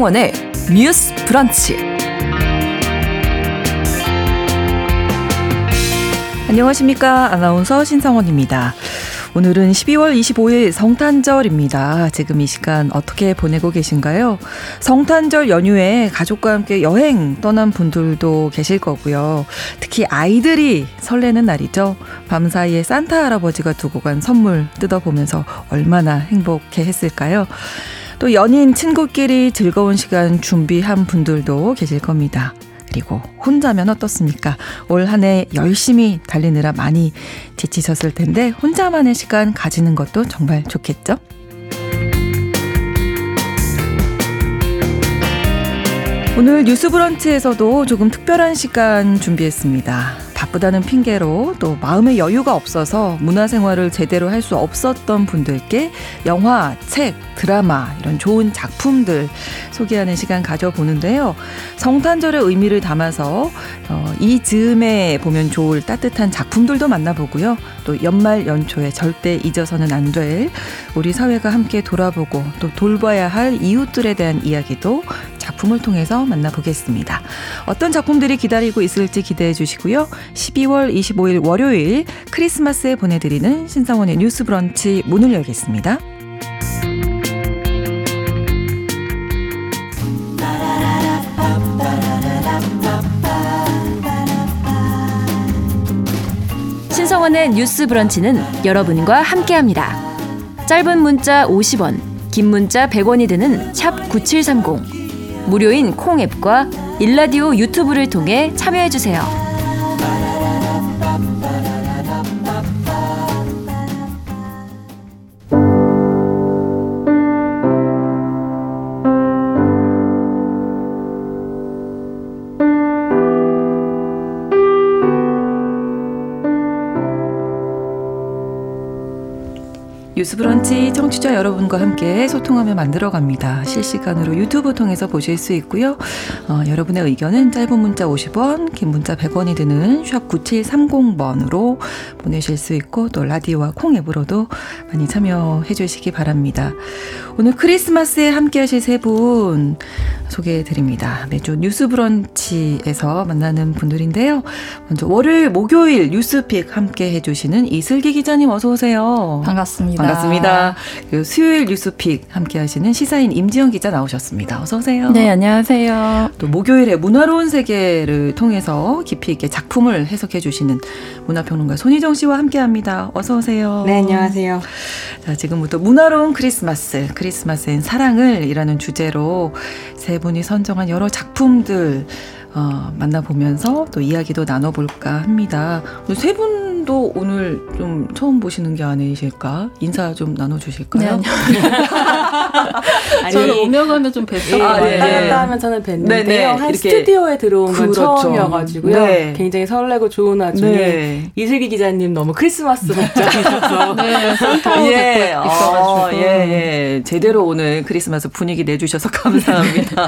신성원의 뉴스 브런치. 안녕하십니까. 아나운서 신성원입니다. 오늘은 12월 25일 성탄절입니다. 지금 이 시간 어떻게 보내고 계신가요? 성탄절 연휴에 가족과 함께 여행 떠난 분들도 계실 거고요. 특히 아이들이 설레는 날이죠. 밤사이에 산타 할아버지가 두고 간 선물 뜯어보면서 얼마나 행복해 했을까요? 또 연인, 친구끼리 즐거운 시간 준비한 분들도 계실 겁니다. 그리고 혼자면 어떻습니까? 올 한 해 열심히 달리느라 많이 지치셨을 텐데 혼자만의 시간 가지는 것도 정말 좋겠죠? 오늘 뉴스 브런치에서도 조금 특별한 시간 준비했습니다. 바쁘다는 핑계로 또 마음의 여유가 없어서 문화생활을 제대로 할 수 없었던 분들께 영화, 책, 드라마 이런 좋은 작품들 소개하는 시간 가져보는데요. 성탄절의 의미를 담아서 어, 이 즈음에 보면 좋을 따뜻한 작품들도 만나보고요. 또 연말 연초에 절대 잊어서는 안 될 우리 사회가 함께 돌아보고 또 돌봐야 할 이웃들에 대한 이야기도 작품을 통해서 만나보겠습니다. 어떤 작품들이 기다리고 있을지 기대해 주시고요. 12월 25일 월요일 크리스마스에 보내드리는 신상원의 뉴스 브런치 문을 열겠습니다. 신성원의 뉴스 브런치는 여러분과 함께합니다. 짧은 문자 50원, 긴 문자 100원이 드는 샵 9730. 무료인 콩 앱과 일라디오 유튜브를 통해 참여해주세요. 뉴스 브런치 청취자 여러분과 함께 소통하며 만들어갑니다. 실시간으로 유튜브 통해서 보실 수 있고요. 어, 여러분의 의견은 짧은 문자 50원, 긴 문자 100원이 드는 샵 9730번으로 보내실 수 있고 또 라디오와 콩 앱으로도 많이 참여해 주시기 바랍니다. 오늘 크리스마스에 함께 하실 세 분 소개해 드립니다. 매주 뉴스 브런치에서 만나는 분들인데요. 먼저 월요일, 목요일 뉴스픽 함께 해 주시는 이슬기 기자님 어서 오세요. 반갑습니다. 반갑습니다. 그 수요일 뉴스픽 함께 하시는 시사인 임지영 기자 나오셨습니다. 어서 오세요. 네, 안녕하세요. 또 목요일에 문화로운 세계를 통해서 깊이 있게 작품을 해석해 주시는 문화평론가 손희정 씨와 함께 합니다. 어서 오세요. 네, 안녕하세요. 자, 지금부터 문화로운 크리스마스, 크리스마스엔 사랑을 이라는 주제로 세 분이 선정한 여러 작품들 어, 만나보면서 또 이야기도 나눠볼까 합니다. 세 분 도 오늘 좀 처음 보시는 게 아니실까? 인사 좀 나눠주실까요? 네, 저는 오며 가면 좀 뵀어요. 아, 네. 왔다 갔다 하면 저는 뵀는데요. 네, 네. 한 스튜디오에 들어온 건 그렇죠. 처음이어가지고요. 네. 굉장히 설레고 좋은 와중에 네. 이슬기 기자님 너무 크리스마스 복장이셔서 네, 산타 예, 어, 예, 예. 제대로 오늘 크리스마스 분위기 내주셔서 감사합니다.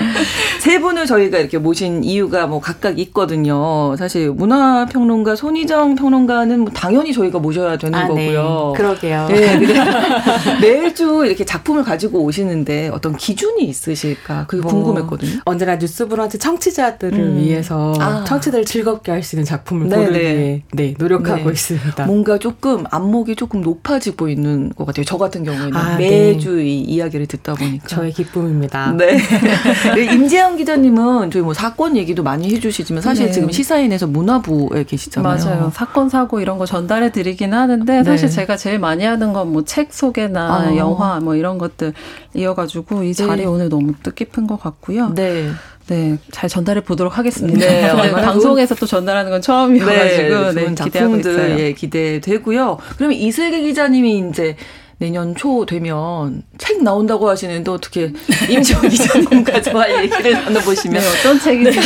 세 분을 저희가 이렇게 모신 이유가 뭐 각각 있거든요. 사실 문화평론가 손희정 평론가는 뭐 당연히 저희가 모셔야 되는 아, 거고요. 네. 그러게요. 네, 매주 이렇게 작품을 가지고 오시는데 어떤 기준이 있으실까? 그게 뭐, 궁금했거든요. 언제나 뉴스브런치 청취자들을 음. 위해서 아. 청취자를 즐겁게 할 수 있는 작품을 네네. 고르기 위해 네, 노력하고 네. 있습니다. 뭔가 조금 안목이 조금 높아지고 있는 것 같아요. 저 같은 경우에는 아, 매주 네. 이 이야기를 듣다 보니까 저의 기쁨입니다. 네. 네 임재영 기자님은 저희 뭐 사건 얘기도 많이 해주시지만 사실 네. 지금 시사인에서 문화부에 계시잖아요. 맞아요. 사건 사고 이런 거 전달해 드리긴 하는데 사실 제가 제일 많이 하는 건 뭐 책 소개나 아. 영화 뭐 이런 것들 이어가지고 이 자리 오늘 너무 뜻깊은 것 같고요. 네. 네, 잘 전달해 보도록 하겠습니다. 네, 네 방송에서 또 전달하는 건 처음이어가지고 네, 네, 작품들 예, 기대되고요. 그러면 이슬기 기자님이 이제 내년 초 되면 책 나온다고 하시는데 어떻게 임지원 기자님과 저와 얘기를 나눠보시면 네, 어떤 책인지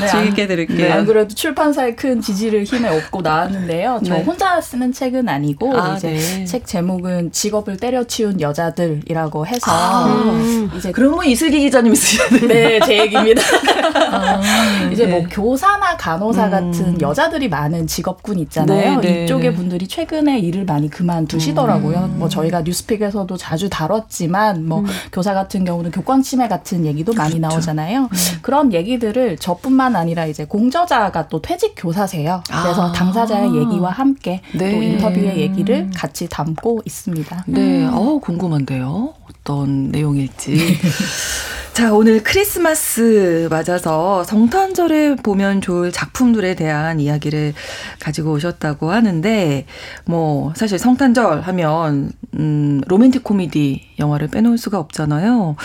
네, 재밌게 들을게요. 네. 안 그래도 출판사의 큰 지지를 힘에 얻고 나왔는데요. 저 네. 혼자 쓰는 책은 아니고 아, 이제 네. 책 제목은 직업을 때려치운 여자들이라고 해서 아, 음. 이제 그러면 이슬기 기자님이 쓰셔야 돼요. 네, 제 얘기입니다. 아, 이제 뭐 네. 교사나 간호사 음. 같은 여자들이 많은 직업군 있잖아요. 이쪽의 분들이 최근에 일을 많이 그만두시더라고요. 하더라고요. 음. 뭐 저희가 뉴스픽에서도 자주 다뤘지만 뭐 음. 교사 같은 경우는 교권 침해 같은 얘기도 많이 그렇죠. 나오잖아요. 음. 그런 얘기들을 저뿐만 아니라 이제 공저자가 또 퇴직 교사세요. 그래서 아. 당사자의 얘기와 함께 네. 또 인터뷰의 얘기를 같이 담고 있습니다. 네, 어 궁금한데요. 어떤 내용일지. 자, 오늘 크리스마스 맞아서 성탄절에 보면 좋을 작품들에 대한 이야기를 가지고 오셨다고 하는데, 뭐, 사실 성탄절 하면, 음, 로맨틱 코미디 영화를 빼놓을 수가 없잖아요.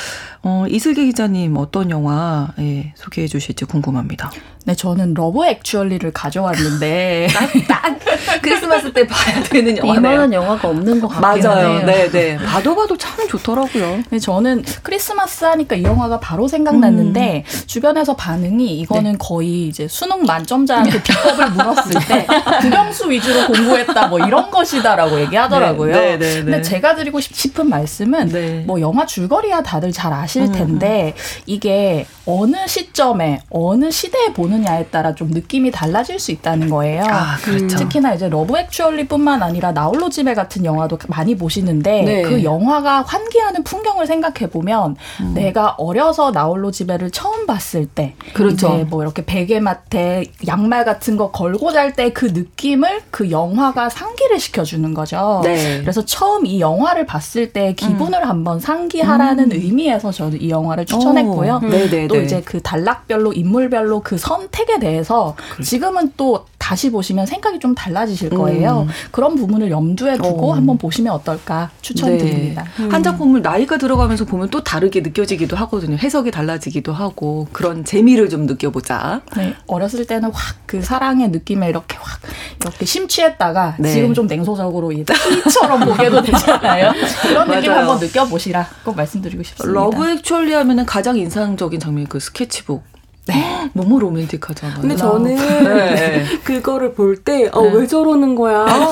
어, 이슬기 기자님 어떤 영화 예, 소개해 주실지 궁금합니다. 네, 저는 러브 액츄얼리를 가져왔는데 딱, 딱 크리스마스 때 봐야 되는 영화네요. 이만한 영화가 없는 것 같긴 맞아요. 네, 네. 봐도 봐도 참 좋더라고요. 네, 저는 크리스마스 하니까 이 영화가 바로 생각났는데 음. 주변에서 반응이 이거는 네. 거의 이제 수능 만점자한테 비법을 물었을 때 국영수 위주로 공부했다 뭐 이런 것이다라고 얘기하더라고요. 네, 네, 네, 네. 근데 제가 드리고 싶은 말씀은 네. 뭐 영화 줄거리야 다들 잘 아실 음. 텐데 이게 어느 시점에 어느 시대에 보느냐에 따라 좀 느낌이 달라질 수 있다는 거예요. 아, 그렇죠. 특히나 이제 러브 액츄얼리뿐만 아니라 나홀로 집에 같은 영화도 많이 보시는데 네. 그 영화가 환기하는 풍경을 생각해 보면 음. 내가 어려서 나홀로 집에를 처음 봤을 때 그렇죠. 이제 뭐 이렇게 베개맡에 양말 같은 거 걸고 잘 때 그 느낌을 그 영화가 상기를 시켜주는 거죠. 네. 그래서 처음 이 영화를 봤을 때 기분을 음. 한번 상기하라는 음. 의미에서 저도 이 영화를 추천했고요. 오, 또 이제 그 단락별로 인물별로 그 선택에 대해서 그래. 지금은 또 다시 보시면 생각이 좀 달라지실 거예요. 음. 그런 부분을 염두에 두고 어. 한번 보시면 어떨까 추천드립니다. 네. 음. 한 작품을 나이가 들어가면서 보면 또 다르게 느껴지기도 하거든요. 해석이 달라지기도 하고 그런 재미를 좀 느껴보자. 네. 어렸을 때는 확 그 사랑의 느낌에 이렇게 확 이렇게 심취했다가 네. 지금 좀 냉소적으로 이처럼 보게도 되잖아요. 그런 느낌 한번 느껴보시라 꼭 말씀드리고 싶습니다. 러브 액츄얼리 하면은 가장 인상적인 장면이 그 스케치북 네. 너무 로맨틱하잖아요. 근데 저는 네. 그거를 볼 때, 어, 네. 왜 저러는 거야? 아.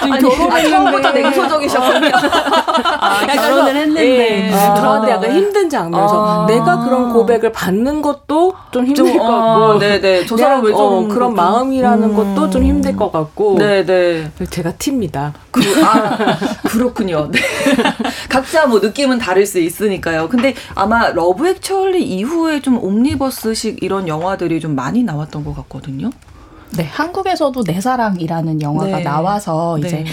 지금, 결혼했는데. 아, 냉소적이셨군요. 아, 결혼을 했는데. 네. 아. 저한테 약간 힘든 장면에서 아. 내가 그런 고백을 받는 것도 좀 힘들 좀, 것 같고. 아, 네네. 저 사람 왜 저런 어, 그런 마음이라는 음. 것도 좀 힘들 것 같고. 네네. 제가 T입니다. 그, 아, 그렇군요. 네. 각자 뭐 느낌은 다를 수 있으니까요. 근데 아마 러브 액츄얼리 이후에 좀 옴니 옴니버스식 이런 영화들이 좀 많이 나왔던 것 같거든요. 네, 한국에서도 내 사랑이라는 영화가 네. 나와서 이제 네.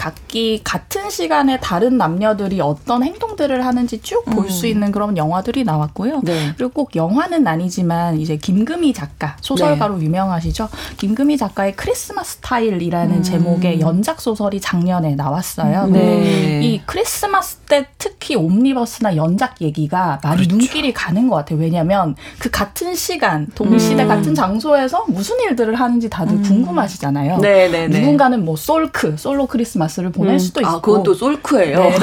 각기 같은 시간에 다른 남녀들이 어떤 행동들을 하는지 쭉 볼수 음. 있는 그런 영화들이 나왔고요. 네. 그리고 꼭 영화는 아니지만 이제 김금희 작가 소설가로 네. 유명하시죠. 김금희 작가의 크리스마스 타일이라는 음. 제목의 연작 소설이 작년에 나왔어요. 네. 이 크리스마스 때 특히 옴니버스나 연작 얘기가 많이 그렇죠. 눈길이 가는 것 같아요. 왜냐하면 그 같은 시간 동시대 음. 같은 장소에서 무슨 일들을 하는지 다들 음. 궁금하시잖아요. 네, 네, 네. 누군가는 뭐 솔크 솔로 크리스마스 크리스마스를 보낼 음. 수도 아, 있고. 아, 그건 또 솔크예요. 네,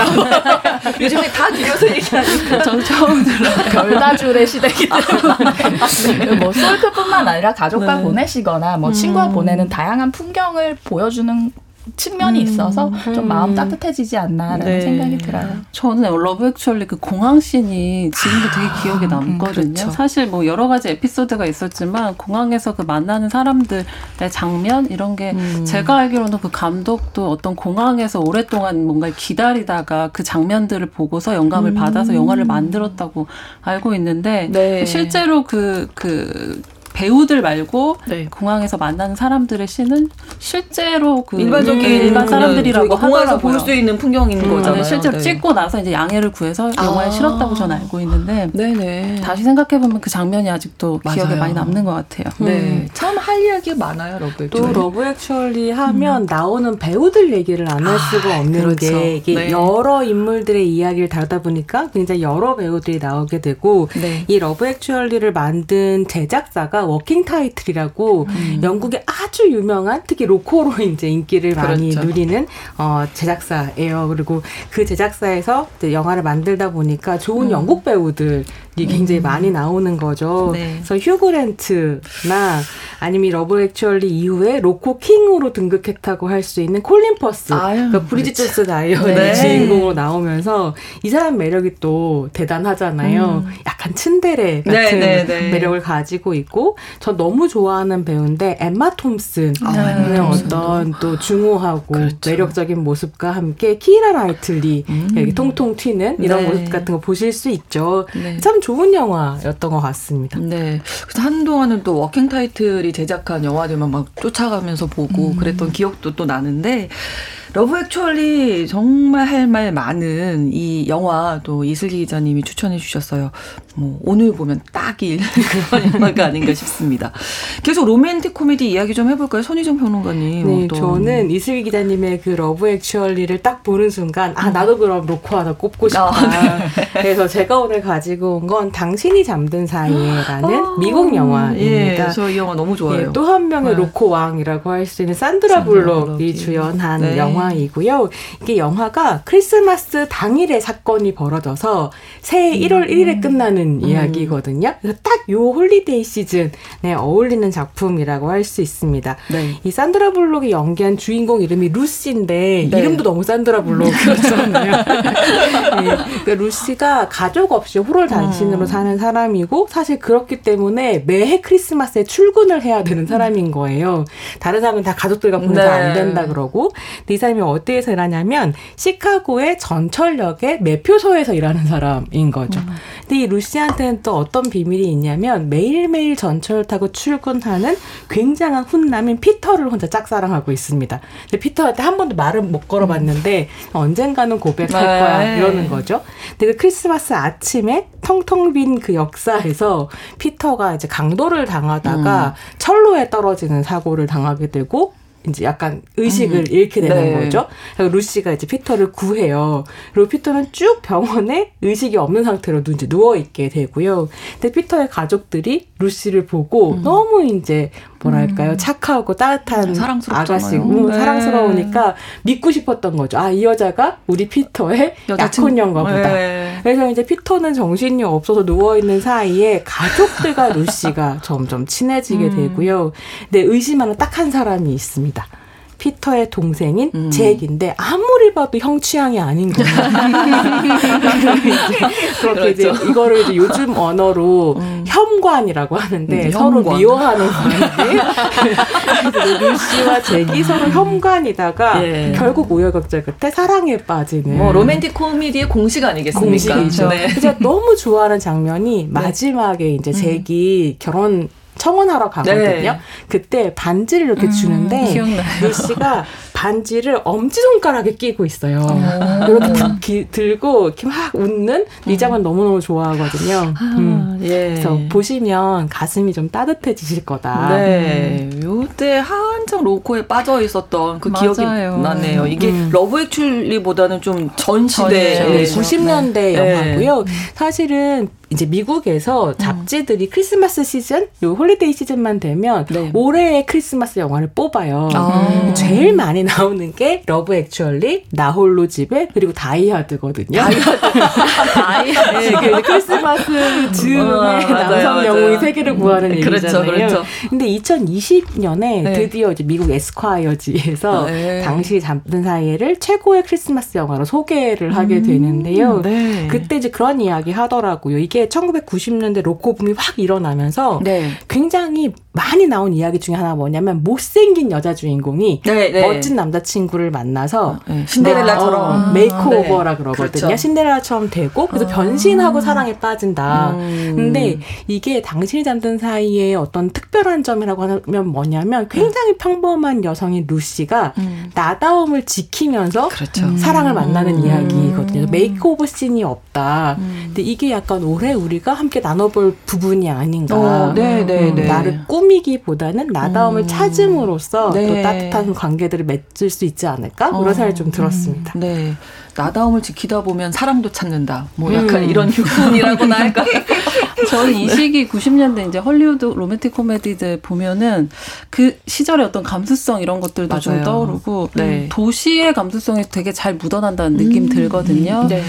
요즘에 다 줄여서 얘기하니까. 전 처음 들어요. 별다줄의 시대이기 때문에. 뭐 솔크뿐만 아니라 가족과 네. 보내시거나 뭐 친구와 음. 보내는 다양한 풍경을 보여주는 측면이 음, 있어서 좀 음. 마음 따뜻해지지 않나라는 네. 생각이 들어요. 저는 러브 액츄얼리 그 공항 씬이 지금도 되게 아, 기억에 남거든요. 음, 그렇죠. 사실 뭐 여러 가지 에피소드가 있었지만 공항에서 그 만나는 사람들의 장면 이런 게 음. 제가 알기로는 그 감독도 어떤 공항에서 오랫동안 뭔가 기다리다가 그 장면들을 보고서 영감을 음. 받아서 영화를 만들었다고 알고 있는데 네. 실제로 그그 그 배우들 말고 네. 공항에서 만나는 사람들의 씬은 실제로 그 일반적인 음, 일반 사람들이라고 공항에서 볼 수 있는 풍경인 음, 거잖아요. 실제로 네. 찍고 나서 이제 양해를 구해서 영화에 아. 실었다고 저는 알고 있는데 네네. 다시 생각해 보면 그 장면이 아직도 맞아요. 기억에 많이 남는 것 같아요. 네, 음. 참 할 이야기 많아요. 러브 액츄얼리. 또 러브 액츄얼리 하면 음. 나오는 배우들 얘기를 안할 아, 수가 없는 그렇죠. 게 이게 네. 여러 인물들의 이야기를 다루다 보니까 굉장히 여러 배우들이 나오게 되고 네. 이 러브 액츄얼리를 만든 제작사가 워킹 타이틀이라고 음. 영국의 아주 유명한 특히 로코로 이제 인기를 많이 그렇죠. 누리는 어, 제작사예요. 그리고 그 제작사에서 영화를 만들다 보니까 좋은 음. 영국 배우들 굉장히 음. 많이 나오는 거죠. 네. 그래서 휴그랜트나 아니면 러브 액츄얼리 이후에 로코 킹으로 등극했다고 할 수 있는 콜린 퍼스, 그러니까 브리짓 존스 다이어리의 네. 주인공으로 나오면서 이 사람 매력이 또 대단하잖아요. 음. 약간 츤데레 같은 네, 네, 네. 매력을 가지고 있고 저 너무 좋아하는 배우인데 엠마 톰 톰슨 아, 네. 어떤 또 중후하고 그렇죠. 매력적인 모습과 함께 키라 나이틀리 음. 통통 튀는 이런 네. 모습 같은 거 보실 수 있죠. 네. 참 좋은 영화였던 것 같습니다. 네. 그래서 한동안은 또 워킹 타이틀이 제작한 영화들만 막 쫓아가면서 보고 음. 그랬던 기억도 또 나는데 러브 액츄얼리 정말 할 말 많은 이 영화 또 이슬기 기자님이 추천해 주셨어요. 뭐 오늘 보면 딱일 그런 영화가 아닌가 싶습니다. 계속 로맨틱 코미디 이야기 좀 해볼까요? 손희정 평론가님. 네, 어떤. 저는 이슬기 기자님의 그 러브 액츄얼리를 딱 보는 순간 아 나도 그럼 로코 하나 꼽고 싶다. 아, 네. 그래서 제가 오늘 가지고 온 건 당신이 잠든 사이에라는 아, 미국 영화입니다. 예, 저 이 영화 너무 좋아요. 예, 또 한 명의 네. 로코 왕이라고 할 수 있는 산드라 블록이 주연한 네. 영화이고요. 이게 영화가 크리스마스 당일에 사건이 벌어져서 새해 1월 1일에 음. 끝나는 음. 이야기거든요. 그래서 딱 요 holiday 시즌에 어울리는 작품이라고 할 수 있습니다. 네. 이 산드라 블록이 연기한 주인공 이름이 루시인데 네. 이름도 너무 산드라 블록이었잖아요. 네. 그러니까 루시가 가족 없이 홀홀단신으로 음. 사는 사람이고 사실 그렇기 때문에 매해 크리스마스에 출근을 해야 되는 사람인 거예요. 다른 사람은 다 가족들과 보내서 네. 안 된다 그러고 이 사람이 어디에서 일하냐면 시카고의 전철역의 매표소에서 일하는 사람인 거죠. 음. 근데 이 루시 씨한테는 또 어떤 비밀이 있냐면 매일매일 전철 타고 출근하는 굉장한 훈남인 피터를 혼자 짝사랑하고 있습니다. 근데 피터한테 한 번도 말을 못 걸어봤는데 언젠가는 고백할 네. 거야 이러는 거죠. 근데 그 크리스마스 아침에 텅텅 빈 그 역사에서 피터가 이제 강도를 당하다가 음. 철로에 떨어지는 사고를 당하게 되고 이제 약간 의식을 음. 잃게 되는 네. 거죠. 루시가 이제 피터를 구해요. 그리고 피터는 쭉 병원에 의식이 없는 상태로 이제 누워 있게 되고요. 근데 피터의 가족들이 루시를 보고 음. 너무 이제 뭐랄까요 음. 착하고 따뜻한 아가씨 음, 네. 사랑스러우니까 믿고 싶었던 거죠. 아 이 여자가 우리 피터의 약혼녀인가 보다. 네. 그래서 이제 피터는 정신이 없어서 누워 있는 사이에 가족들과 루시가 점점 친해지게 음. 되고요. 근데 의심하는 딱 한 사람이 있습니다. 피터의 동생인 음. 잭인데 아무리 봐도 형 취향이 아닌 거예요. 그렇게 그렇죠. 이제 이거를 이제 요즘 언어로 음. 혐관이라고 하는데 음, 서로 혐관. 미워하는 관계. 루시와 잭이 서로 혐관이다가 예. 결국 우여곡절 끝에 사랑에 빠지는. 뭐 로맨틱 코미디의 공식 아니겠습니까? 공식이죠. 네. 그래서 너무 좋아하는 장면이 네. 마지막에 이제 잭이 음. 결혼 청혼하러 가거든요. 네. 그때 반지를 이렇게 음, 주는데 루시가 반지를 엄지손가락에 끼고 있어요. 이렇게 탁 기, 들고 이렇게 막 웃는 이 장면 너무너무 좋아하거든요. 아, 음. 예. 그래서 보시면 가슴이 좀 따뜻해지실 거다. 네. 음. 요때 한창 로코에 빠져 있었던 그 맞아요. 기억이 나네요. 이게 음. 러브 액츄얼리보다는 좀 전 시대 네, 90년대 네. 영화고요. 사실은 이제 미국에서 음. 잡지들이 음. 크리스마스 시즌, 요 holiday 시즌만 되면 네. 올해의 크리스마스 영화를 뽑아요. 아. 제일 많이 나오는 게 러브 액츄얼리, 나 홀로 집에 그리고 다이하드거든요. 다이하드. 다이하드. 네, 그 크리스마스 즈음에 어, 남성 영웅이 세계를 구하는 음, 얘기잖아요. 그렇죠, 그렇죠. 근데 2020년에 네. 드디어 이제 미국 에스콰이어지에서 네. 당신이 잠든 사이에를 최고의 크리스마스 영화로 소개를 하게 음, 되는데요. 네. 그때 이제 그런 이야기 하더라고요. 이게 이게 1990년대 로코 붐이 확 일어나면서 네. 굉장히 많이 나온 이야기 중에 하나가 뭐냐면 못생긴 여자 주인공이 네, 네. 멋진 남자친구를 만나서 어, 네. 신데렐라처럼 어, 아, makeover라 네. 그러거든요. 그렇죠. 신데렐라처럼 되고 그래서 아. 변신하고 사랑에 빠진다. 음. 근데 이게 당신이 잠든 사이에 어떤 특별한 점이라고 하면 뭐냐면 굉장히 음. 평범한 여성인 루시가 음. 나다움을 지키면서 그렇죠. 사랑을 만나는 음. 이야기거든요. makeover 씬이 없다. 음. 근데 이게 약간 올해 우리가 함께 나눠볼 부분이 아닌가. 어, 네, 네, 네. 나를 꿈 꾸미기보다는 나다움을 음. 찾음으로써 네. 또 따뜻한 관계들을 맺을 수 있지 않을까? 그런 어. 생각이 좀 들었습니다. 음. 네. 나다움을 지키다 보면 사랑도 찾는다. 뭐 약간 음. 이런 교훈이라고나 할까? 저는 이 시기 90년대 이제 헐리우드 로맨틱 코미디들 보면은 그 시절의 어떤 감수성 이런 것들도 맞아요. 좀 떠오르고 네. 도시의 감수성이 되게 잘 묻어난다는 느낌 음. 들거든요. 네.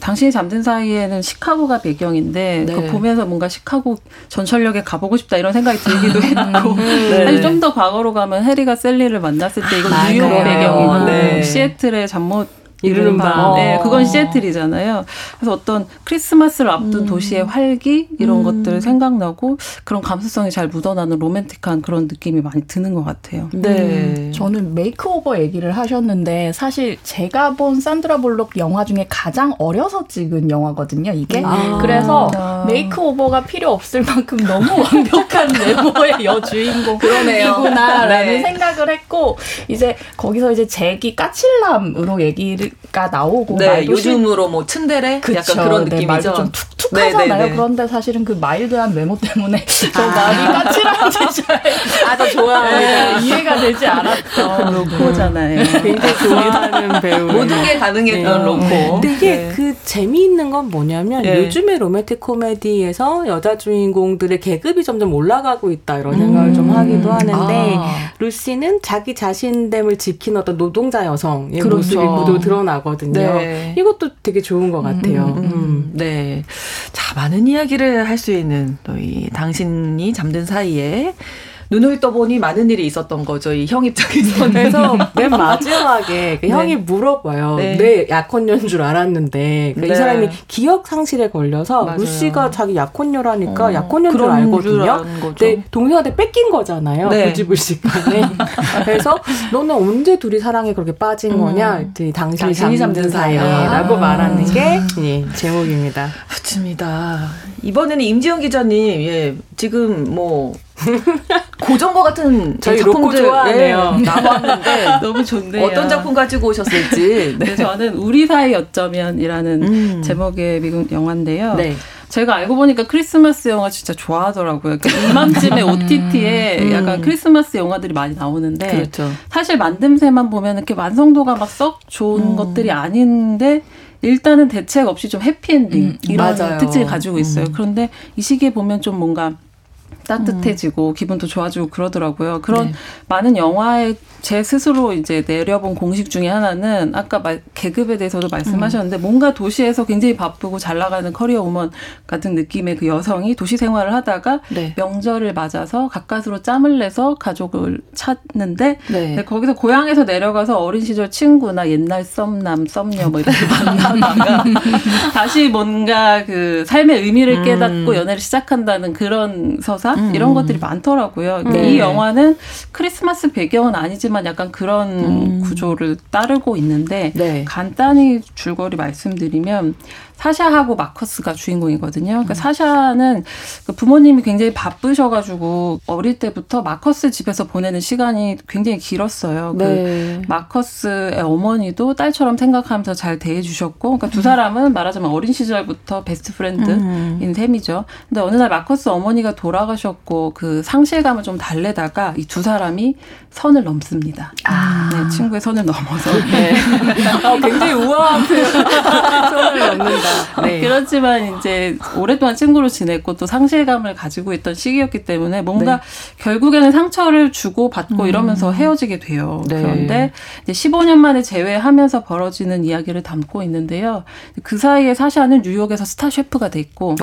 당신이 잠든 사이에는 시카고가 배경인데 네. 그거 보면서 뭔가 시카고 전철역에 가보고 싶다 이런 생각이 들기도 했고 네. 사실 좀 더 과거로 가면 해리가 셀리를 만났을 때 이건 아, 뉴욕 배경이고 네. 시애틀의 잠못 이루는 밤. 네, 그건 시애틀이잖아요. 그래서 어떤 크리스마스를 앞둔 음. 도시의 활기 이런 음. 것들 생각나고 그런 감수성이 잘 묻어나는 로맨틱한 그런 느낌이 많이 드는 것 같아요. 네. 음. 저는 makeover 얘기를 하셨는데 사실 제가 본 산드라 블록 영화 중에 가장 어려서 찍은 영화거든요. 이게 아. 그래서 아. makeover가 필요 없을 만큼 너무 완벽한 외모의 여주인공이구나라는 네. 생각을 했고 이제 거기서 이제 잭이 까칠남으로 얘기 가 나오고 네, 요즘으로 뭐 츤데레 그쵸, 약간 그런 네, 느낌이죠. 좀툭 툭하잖아요. 네, 네, 네, 그런데 사실은 그 마일드한 외모 때문에 저 아. 말이 까칠한지 잘 아주 좋아요. 이해가 되지 않았던 로코잖아요. 굉장히 좋아하는 배우. 모든 게 가능했던 로코. 근데 이게 그 재미있는 건 뭐냐면 요즘의 로맨틱 코미디에서 여자 주인공들의 계급이 점점 올라가고 있다 이런 생각을 음. 좀 하기도 하는데 아. 루시는 자기 자신됨을 지키는 어떤 노동자 여성의 그렇죠. 모습이 모두 드러나거든요. 네. 이것도 되게 좋은 것 같아요. 음, 음, 음. 네. 자, 많은 이야기를 할 수 있는 또 이 당신이 잠든 사이에 눈을 떠보니 많은 일이 있었던 거죠. 이 형 입장에서는. 그래서 맨 마지막에 그 네. 형이 물어봐요. 네. 내 약혼녀인 줄 알았는데 그러니까 네. 이 사람이 기억 상실에 걸려서 맞아요. 루시가 자기 약혼녀라니까 어, 약혼녀인 줄 알거든요. 근데 동생한테 뺏긴 거잖아요. 네. 부지불식간에. 그래서 너는 언제 둘이 사랑에 그렇게 빠진 음. 거냐? 당신이, 잠든 사이에라고 아. 말하는 게 예, 제목입니다. 맞습니다. 이번에는 임지영 기자님, 예, 지금 뭐 고전과 같은 저희 작품들 좋아하네요. 네, 나왔는데 너무 좋네요. 어떤 작품 가지고 오셨을지. 네. 네, 저는 우리 사이 어쩌면이라는 음. 제목의 미국 영화인데요. 네. 제가 알고 보니까 크리스마스 영화 진짜 좋아하더라고요. 그러니까 이맘쯤에 OTT에 음. 약간 크리스마스 영화들이 많이 나오는데 그렇죠. 사실 만듦새만 보면 이렇게 완성도가 막 썩 좋은 음. 것들이 아닌데 일단은 대책 없이 좀 해피엔딩 음, 이런 맞아요. 특징을 가지고 있어요. 음. 그런데 이 시기에 보면 좀 뭔가 따뜻해지고 음. 기분도 좋아지고 그러더라고요. 그런 네. 많은 영화에 제 스스로 이제 내려본 공식 중에 하나는 아까 말, 계급에 대해서도 말씀하셨는데 음. 뭔가 도시에서 굉장히 바쁘고 잘 나가는 커리어 우먼 같은 느낌의 그 여성이 도시 생활을 하다가 네. 명절을 맞아서 가까스로 짬을 내서 가족을 찾는데 네. 네, 거기서 고향에서 내려가서 어린 시절 친구나 옛날 썸남 썸녀 뭐 이렇게 만나다가 다시 뭔가 그 삶의 의미를 깨닫고 음. 연애를 시작한다는 그런 서사 음. 이런 것들이 많더라고요. 그러니까 네. 이 영화는 크리스마스 배경은 아니지만 약간 그런 음. 구조를 따르고 있는데 네. 간단히 줄거리 말씀드리면 사샤하고 마커스가 주인공이거든요. 그러니까 음. 사샤는 그 부모님이 굉장히 바쁘셔가지고 어릴 때부터 마커스 집에서 보내는 시간이 굉장히 길었어요. 그 네. 그 마커스의 어머니도 딸처럼 생각하면서 잘 대해주셨고, 그러니까 두 음. 사람은 말하자면 어린 시절부터 best friend인 음. 셈이죠. 근데 어느 날 마커스 어머니가 돌아가셨고 그 상실감을 좀 달래다가 이 두 사람이 선을 넘습니다. 아. 네, 친구의 선을 넘어서. 네. 어, 굉장히 우아한 선을 넘는다. 네. 그렇지만 이제 오랫동안 친구로 지냈고 또 상실감을 가지고 있던 시기였기 때문에 뭔가 네. 결국에는 상처를 주고 받고 음. 이러면서 헤어지게 돼요. 네. 그런데 이제 15년 만에 재회하면서 벌어지는 이야기를 담고 있는데요. 그 사이에 사샤는 뉴욕에서 스타 셰프가 돼 있고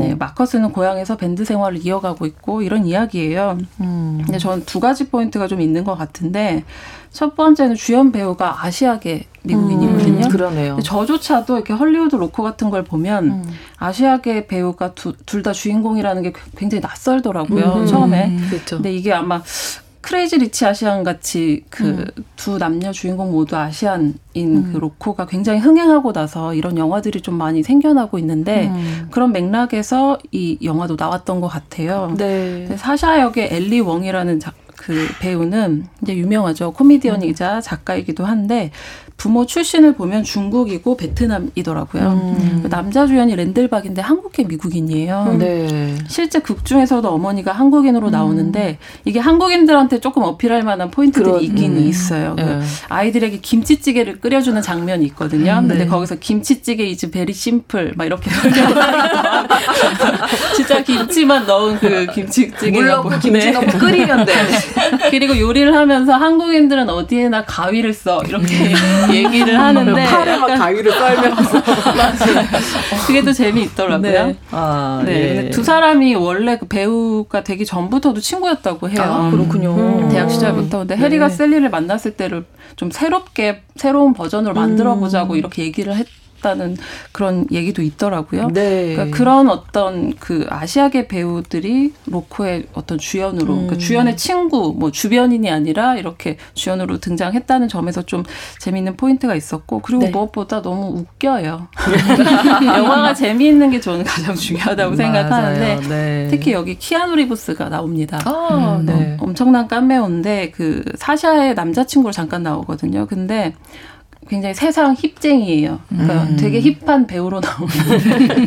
네, 마커스는 고향에서 밴드 생활을 이어가고 있고 이런 이야기예요. 음. 근데 저는 두 가지 포인트가 좀 있는 것 같은데 첫 번째는 주연 배우가 아시아계 미국인이거든요. 음, 그러네요. 저조차도 이렇게 헐리우드 로코 같은 걸 보면 음. 아시아계 배우가 둘 다 주인공이라는 게 굉장히 낯설더라고요. 음, 처음에. 그렇죠. 근데 이게 아마 크레이지 리치 아시안 같이 그 두 음. 남녀 주인공 모두 아시안인 음. 그 로코가 굉장히 흥행하고 나서 이런 영화들이 좀 많이 생겨나고 있는데 음. 그런 맥락에서 이 영화도 나왔던 것 같아요. 네. 사샤 역의 앨리 웡이라는 작, 그 배우는 이제 유명하죠. 코미디언이자 음. 작가이기도 한데 부모 출신을 보면 중국이고 베트남이더라고요. 음. 그 남자 주연이 랜들 박인데 한국계 미국인이에요. 음. 네. 실제 극 중에서도 어머니가 한국인으로 음. 나오는데 이게 한국인들한테 조금 어필할 만한 포인트들이 그런, 있긴 음. 있어요. 그 네. 아이들에게 김치찌개를 끓여주는 장면이 있거든요. 음. 근데 네. 거기서 김치찌개 is very simple 막 이렇게 진짜 김치만 넣은 그 김치찌개. 물 넣고 김치 넣고 끓이면 돼. 그리고 요리를 하면서 한국인들은 어디에나 가위를 써 이렇게 음. 얘기를 하는데 팔에만 가위를 썰면서. 그게 또 재미있더라고요. 네. 아, 네. 네. 두 사람이 원래 그 배우가 되기 전부터도 친구였다고 해요. 아, 그렇군요. 음. 대학 시절부터. 근데 네. 해리가 셀리를 만났을 때를 좀 새롭게 새로운 버전으로 만들어 보자고 음. 이렇게 얘기를 했. 했다는 그런 얘기도 있더라고요. 네. 그러니까 그런 어떤 그 아시아계 배우들이 로코의 어떤 주연으로 그러니까 음. 그러니까 주연의 친구 뭐 주변인이 아니라 이렇게 주연으로 등장했다는 점에서 좀 재미있는 포인트가 있었고 그리고 네. 무엇보다 너무 웃겨요. 영화가 재미있는 게 저는 가장 중요하다고 생각하는데 네. 특히 여기 키아누 리브스가 나옵니다. 아, 음, 네. 엄청난 까메오인데 그 사샤의 남자친구로 잠깐 나오거든요. 근데 굉장히 세상 힙쟁이에요. 그러니까 음. 되게 힙한 배우로 나오는.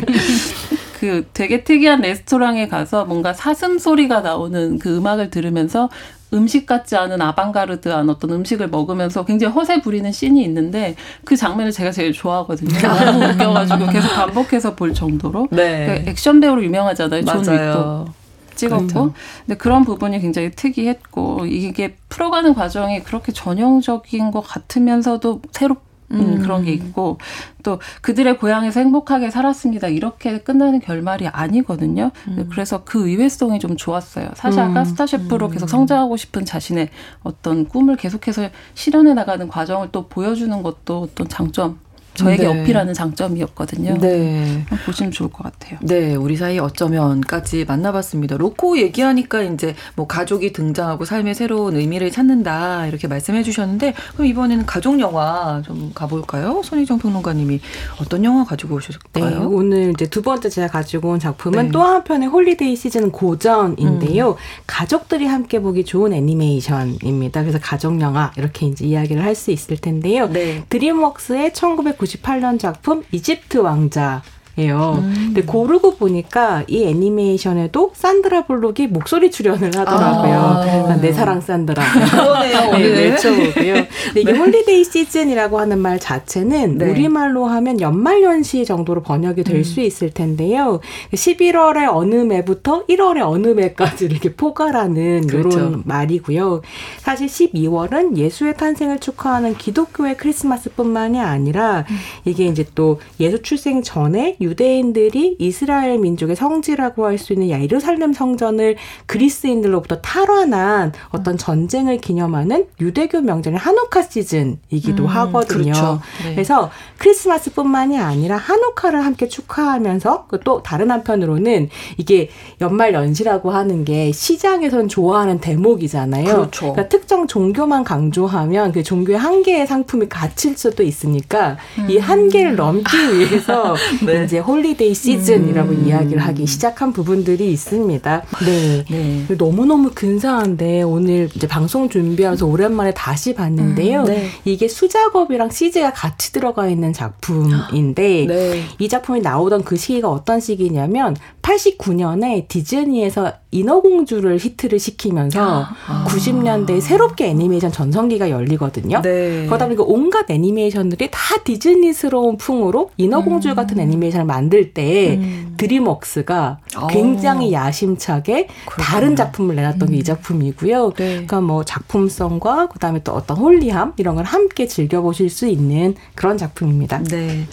그 되게 특이한 레스토랑에 가서 뭔가 사슴 소리가 나오는 그 음악을 들으면서 음식 같지 않은 아방가르드한 어떤 음식을 먹으면서 굉장히 허세 부리는 씬이 있는데 그 장면을 제가 제일 좋아하거든요. 너무 웃겨가지고 계속 반복해서 볼 정도로. 네. 그러니까 액션 배우로 유명하잖아요. 존 윅도. 찍었고 그렇죠. 근데 그런 부분이 굉장히 특이했고 이게 풀어가는 과정이 그렇게 전형적인 것 같으면서도 새롭 음. 그런 게 있고 또 그들의 고향에서 행복하게 살았습니다 이렇게 끝나는 결말이 아니거든요. 음. 그래서 그 의외성이 좀 좋았어요. 사샤가 음. 스타 셰프로 계속 음. 성장하고 싶은 자신의 어떤 꿈을 계속해서 실현해 나가는 과정을 또 보여주는 것도 어떤 장점 저에게 네. 어필하는 장점이었거든요. 네. 보시면 좋을 것 같아요. 네, 우리 사이 어쩌면까지 만나봤습니다. 로코 얘기하니까 이제 뭐 가족이 등장하고 삶의 새로운 의미를 찾는다 이렇게 말씀해 주셨는데 그럼 이번에는 가족 영화 좀 가볼까요? 손희정 평론가님이 어떤 영화 가지고 오셨을까요? 네, 오늘 이제 두 번째 제가 가지고 온 작품은 네. 또 한편의 holiday season 고전인데요. 음. 가족들이 함께 보기 좋은 애니메이션입니다. 그래서 가족 영화 이렇게 이제 이야기를 할 수 있을 텐데요. 네. 드림웍스의 1990 1998년 작품 이집트 왕자 예요. 음. 근데 고르고 보니까 이 애니메이션에도 산드라 블록이 목소리 출연을 하더라고요. 아. 내 사랑 산드라. 그러네요. 네, 외쳐보고요. 근데 이게 네. holiday season이라고 하는 말 자체는 네. 우리말로 하면 연말연시 정도로 번역이 될수 음. 있을 텐데요. 11월의 어느 매부터 1월의 어느 매까지 이렇게 포괄하는 그렇죠. 이런 말이고요. 사실 12월은 예수의 탄생을 축하하는 기독교의 크리스마스뿐만이 아니라 음. 이게 이제 또 예수 출생 전에 유대인들이 이스라엘 민족의 성지라고 할 수 있는 야이루살렘 성전을 그리스인들로부터 탈환한 어떤 전쟁을 기념하는 유대교 명절인 한우카 시즌이기도 음, 하거든요. 그렇죠. 네. 그래서 크리스마스뿐만이 아니라 하누카를 함께 축하하면서 또 다른 한편으로는 이게 연말 연시라고 하는 게 시장에선 좋아하는 대목이잖아요. 그렇죠. 그러니까 특정 종교만 강조하면 그 종교의 한계의 상품이 갇힐 수도 있으니까 음. 이 한계를 넘기 위해서 네. 이제 holiday season이라고 음. 이야기를 하기 시작한 부분들이 있습니다. 네. 네. 너무너무 근사한데 오늘 이제 방송 준비하면서 오랜만에 다시 봤는데요. 음, 네. 이게 수작업이랑 CG가 같이 들어가 있는 작품인데 네. 이 작품이 나오던 그 시기가 어떤 시기냐면 89년에 디즈니에서 인어공주를 히트를 시키면서 아. 90년대에 새롭게 애니메이션 전성기가 열리거든요. 네. 그러다 보니까 온갖 애니메이션들이 다 디즈니스러운 풍으로 인어공주 음. 같은 애니메이션을 만들 때 음. 드림웍스가 어. 굉장히 야심차게 그렇구나. 다른 작품을 내놨던 음. 게 이 작품이고요. 네. 그러니까 뭐 작품성과 그다음에 또 어떤 holy함 이런 걸 함께 즐겨보실 수 있는 그런 작품입니다. 네.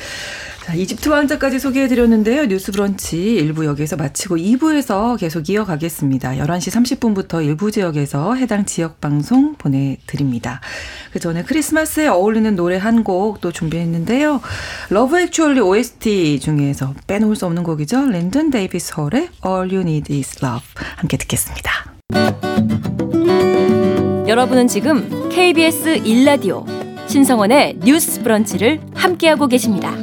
자, 이집트 왕자까지 소개해드렸는데요. 뉴스 브런치 1부 여기에서 마치고 2부에서 계속 이어가겠습니다. 11시 30분부터 일부 지역에서 해당 지역 방송 보내드립니다. 그 전에 크리스마스에 어울리는 노래 한 곡 또 준비했는데요. Love Actually OST 중에서 빼놓을 수 없는 곡이죠. 린든 데이비드 홀의 All You Need Is Love 함께 듣겠습니다. 여러분은 지금 KBS 1라디오 신성원의 뉴스 브런치를 함께하고 계십니다.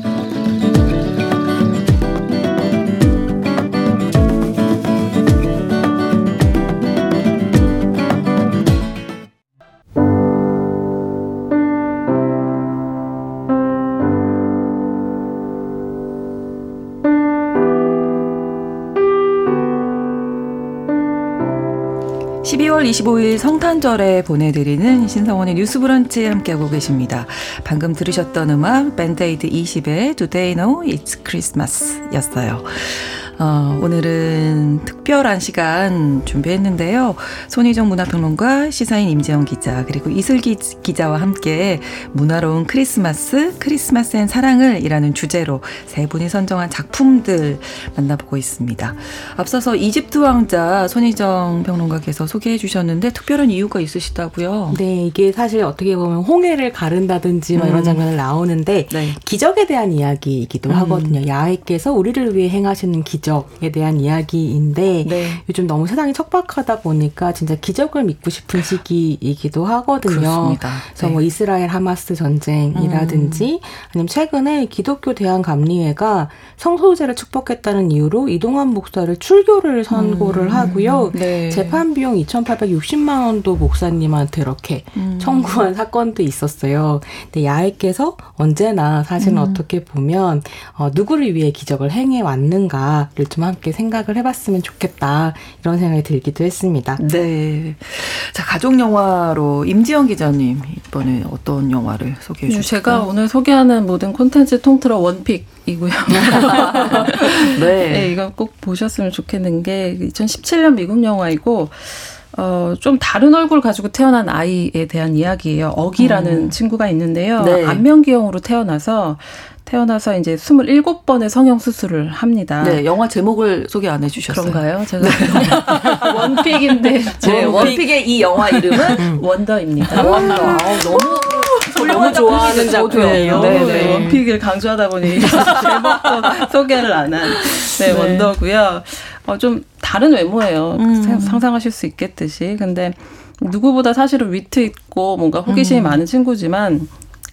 25일 성탄절에 보내드리는 신성원의 뉴스 브런치 함께하고 계십니다. 방금 들으셨던 음악 밴드에이드 20의 Do They Know It's Christmas 였어요. 어, 오늘은 특별한 시간 준비했는데요. 손희정 문화평론가, 시사인 임지영 기자, 그리고 이슬기 기자와 함께 문화로운 크리스마스, 크리스마스엔 사랑을 이라는 주제로 세 분이 선정한 작품들 만나보고 있습니다. 앞서서 이집트 왕자 손희정 평론가께서 소개해 주셨는데 특별한 이유가 있으시다고요? 네, 이게 사실 어떻게 보면 홍해를 가른다든지 뭐 음. 이런 장면을 나오는데 네. 기적에 대한 이야기이기도 음. 하거든요. 야훼께서 우리를 위해 행하시는 기적 기적에 대한 이야기인데 네. 요즘 너무 세상이 척박하다 보니까 진짜 기적을 믿고 싶은 시기이기도 하거든요. 그렇습니다. 그래서 네. 뭐 이스라엘 하마스 전쟁이라든지 음. 아니면 최근에 기독교 대한 감리회가 성소유제를 축복했다는 이유로 이동환 목사를 출교를 선고를 음. 하고요. 네. 재판 비용 2,860만 원도 목사님한테 이렇게 음. 청구한 사건도 있었어요. 근데 야훼께서 언제나 사실은 음. 어떻게 보면 어, 누구를 위해 기적을 행해 왔는가 좀 함께 생각을 해봤으면 좋겠다 이런 생각이 들기도 했습니다. 네. 자 가족 영화로 임지영 기자님 이번에 어떤 영화를 소개해 주실까요? 제가 오늘 소개하는 모든 콘텐츠 통틀어 원픽이고요. 네. 네, 이거 꼭 보셨으면 좋겠는 게 2017년 미국 영화이고. 어, 좀 다른 얼굴 가지고 태어난 아이에 대한 이야기예요. 어기라는 음. 친구가 있는데요. 네. 안면기형으로 태어나서 태어나서 이제 27번의 성형 수술을 합니다. 네, 영화 제목을 소개 안 해주셨어요. 그런가요? 제가 네. 원픽인데 네, 원픽 의 이 영화 이름은 음. 원더입니다. 원더. 아, 너무 너무 좋아하는 작품이에요. 네, 네. 원픽을 강조하다 보니 제목도 소개를 안 한. 네, 네. 원더고요. 어, 좀 다른 외모예요. 음. 상상하실 수 있겠듯이. 근데 누구보다 사실은 위트 있고 뭔가 호기심이 음. 많은 친구지만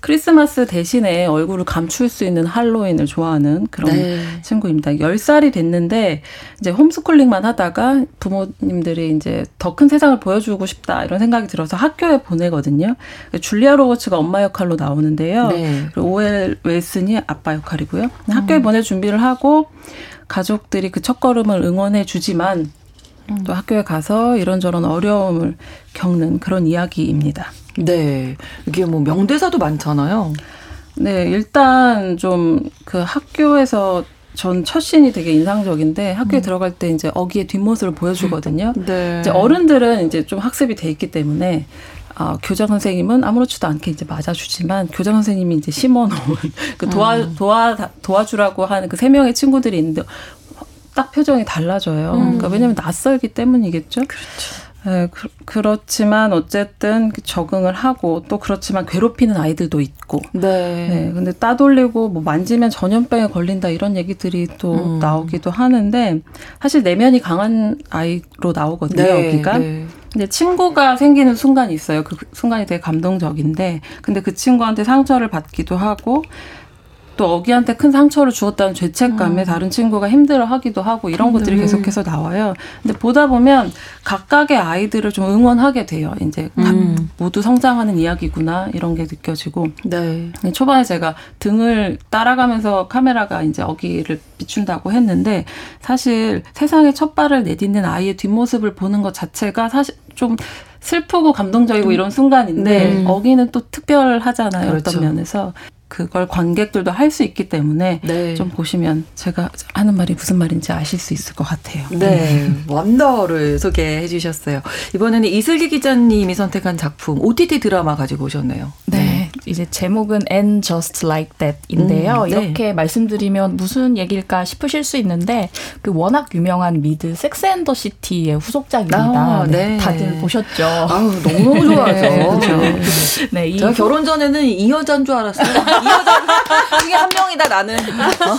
크리스마스 대신에 얼굴을 감출 수 있는 할로윈을 좋아하는 그런 네. 친구입니다. 10살이 됐는데 이제 홈스쿨링만 하다가 부모님들이 이제 더 큰 세상을 보여주고 싶다 이런 생각이 들어서 학교에 보내거든요. 줄리아 로버츠가 엄마 역할로 나오는데요. 네. 그리고 오엘 웨슨이 아빠 역할이고요. 학교에 음. 보낼 준비를 하고 가족들이 그 첫걸음을 응원해 주지만 음. 또 학교에 가서 이런저런 어려움을 겪는 그런 이야기입니다. 네. 이게 뭐 명대사도 많잖아요. 네, 일단 좀 그 학교에서 전첫 씬이 되게 인상적인데 학교에 음. 들어갈 때 이제 어기의 뒷모습을 보여주거든요. 네. 이제 어른들은 이제 좀 학습이 돼 있기 때문에 아, 교장 선생님은 아무렇지도 않게 이제 맞아주지만 교장 선생님이 이제 심어놓은 그 도와 음. 도와 도와주라고 하는 그 세 명의 친구들이 있는데 딱 표정이 달라져요. 음. 그러니까 왜냐면 낯설기 때문이겠죠. 그렇죠. 네, 그, 렇지만 어쨌든 적응을 하고 또 그렇지만 괴롭히는 아이들도 있고. 네. 네. 근데 따돌리고 뭐 만지면 전염병에 걸린다 이런 얘기들이 또 음. 나오기도 하는데 사실 내면이 강한 아이로 나오거든요, 네, 여기가. 네. 근데 친구가 생기는 순간이 있어요. 그 순간이 되게 감동적인데 근데 그 친구한테 상처를 받기도 하고 또 어기한테 큰 상처를 주었다는 죄책감에 음. 다른 친구가 힘들어하기도 하고 이런 것들이 음. 계속해서 나와요. 근데 보다 보면 각각의 아이들을 좀 응원하게 돼요. 이제 음. 모두 성장하는 이야기구나 이런 게 느껴지고. 네. 초반에 제가 등을 따라가면서 카메라가 이제 어기를 비춘다고 했는데 사실 세상에 첫 발을 내딛는 아이의 뒷모습을 보는 것 자체가 사실 좀 슬프고 감동적이고 이런 순간인데 네. 어기는 또 특별하잖아요. 그렇죠. 어떤 면에서 그걸 관객들도 할 수 있기 때문에 네. 좀 보시면 제가 하는 말이 무슨 말인지 아실 수 있을 것 같아요. 네. 원더를 소개해 주셨어요. 이번에는 이슬기 기자님이 선택한 작품 OTT 드라마 가지고 오셨네요. 네. 네. 이제 제목은 And Just Like That인데요. 음, 네. 이렇게 말씀드리면 무슨 얘기일까 싶으실 수 있는데 그 워낙 유명한 미드 섹스 앤더 시티의 후속작입니다. 아, 네. 네. 다들 보셨죠? 아우, 너무 좋아하죠. 네, 그렇죠. 네, 이 결혼 전에는 이 여자인 줄 알았어요. 이 여자 중에 한 명이다 나는. 어?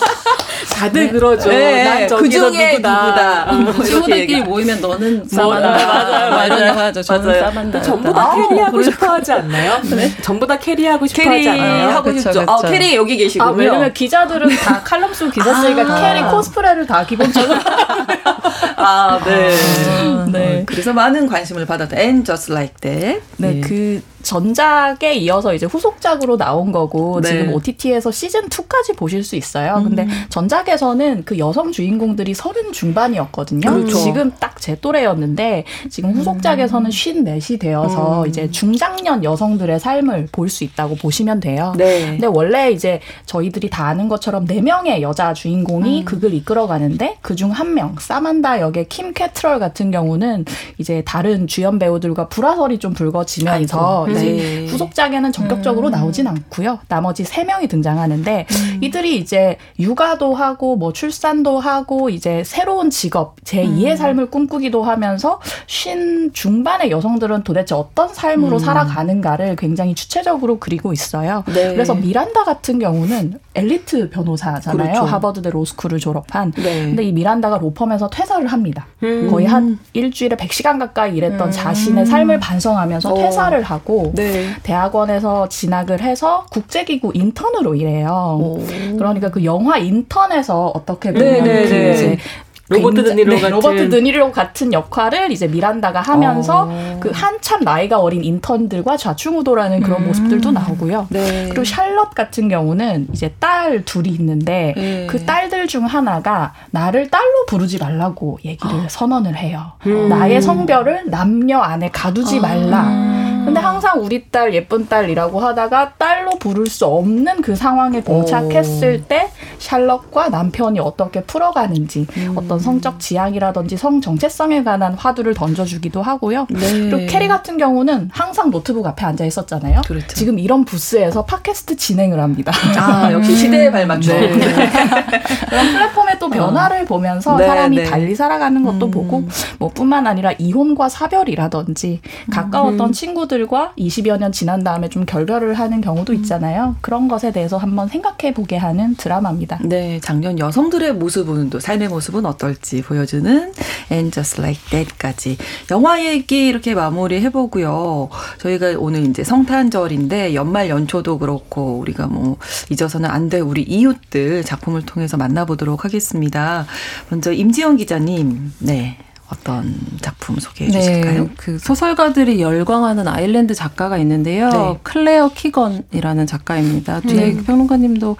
다들 네. 그러죠. 네. 난 그 중에 누구다. 누구다. 어, 친구들끼리 모이면 너는 사만다. 맞아요, 맞아요. 하죠. 저는 맞아요. 사만다. 전부 다 캐리하고 싶어하지 않나요? 네? 전부 다 캐리하고 싶어하지 않나요? 하고 싶죠. 아, 캐리 여기 계시고요. 아, 왜냐면 기자들은 다 칼럼 쓰고 기사 쓰니까 아. 캐리 코스프레를 다 기본적으로. 아, 네. 아, 네. 어, 그래서 많은 관심을 받았다. And just like that. 네, 네. 그 전작에 이어서 이제 후속작으로 나온 거고 네. 지금 OTT에서 시즌 2까지 보실 수 있어요. 음. 근데 전작에서는 그 여성 주인공들이 서른 중반이었거든요. 그렇죠. 지금 딱 제 또래였는데 지금 후속작에서는 쉰 넷이 되어서 음. 이제 중장년 여성들의 삶을 볼 수 있다고 보시면 돼요. 네. 근데 원래 이제 저희들이 다 아는 것처럼 네 명의 여자 주인공이 음. 극을 이끌어가는데 그중 한 명 사만다 역의 킴 캐트럴 같은 경우는 이제 다른 주연 배우들과 불화설이 좀 불거지면서 네. 후속작에는 전격적으로 음. 나오진 않고요. 나머지 세 명이 등장하는데 음. 이들이 이제 육아도 하고 뭐 출산도 하고 이제 새로운 직업 제2의 음. 삶을 꿈꾸기도 하면서 쉰 중반의 여성들은 도대체 어떤 삶으로 음. 살아가는가를 굉장히 주체적으로 그리고 있어요. 네. 그래서 미란다 같은 경우는 엘리트 변호사잖아요. 그렇죠. 하버드대 로스쿨을 졸업한. 네. 근데 이 미란다가 로펌에서 퇴사를 합니다. 음. 거의 한 일주일에 100시간 가까이 일했던 음. 자신의 삶을 반성하면서 오. 어. 퇴사를 하고 네. 대학원에서 진학을 해서 국제기구 인턴으로 일해요. 오. 그러니까 그 영화 인턴에서 어떻게 보면 네, 네, 네. 이제 로버트 드니로 네, 같은 로버트 드니로 같은 역할을 이제 미란다가 하면서 어. 그 한참 나이가 어린 인턴들과 좌충우돌하는 그런 음. 모습들도 나오고요. 네. 그리고 샬럿 같은 경우는 이제 딸 둘이 있는데 네. 그 딸들 중 하나가 나를 딸로 부르지 말라고 얘기를 어. 선언을 해요. 음. 나의 성별을 남녀 안에 가두지 말라. 아. 근데 항상 우리 딸 예쁜 딸이라고 하다가 딸로 부를 수 없는 그 상황에 봉착했을 오. 때 샬럿과 남편이 어떻게 풀어가는지 음. 어떤 성적 지향이라든지 성 정체성에 관한 화두를 던져주기도 하고요. 네. 그리고 캐리 같은 경우는 항상 노트북 앞에 앉아 있었잖아요. 그렇죠. 지금 이런 부스에서 팟캐스트 진행을 합니다. 아 역시 시대에 발맞춰. 네. 그런 플랫폼의 또 변화를 어. 보면서 네, 사람이 네. 달리 살아가는 것도 음. 보고 뭐 뿐만 아니라 이혼과 사별이라든지 가까웠던 음. 친구들 친구들과 20여 년 지난 다음에 좀 결별을 하는 경우도 음. 있잖아요. 그런 것에 대해서 한번 생각해 보게 하는 드라마입니다. 네, 작년 여성들의 모습은 또 삶의 모습은 어떨지 보여주는 And Just Like That까지 영화 얘기 이렇게 마무리 해보고요. 저희가 오늘 이제 성탄절인데 연말 연초도 그렇고 우리가 뭐 잊어서는 안 될 우리 이웃들 작품을 통해서 만나보도록 하겠습니다. 먼저 임지영 기자님, 네. 어떤 작품 소개해 네, 주실까요? 그 소설가들이 열광하는 아일랜드 작가가 있는데요. 네. 클레어 키건이라는 작가입니다. 뒤에 음. 평론가님도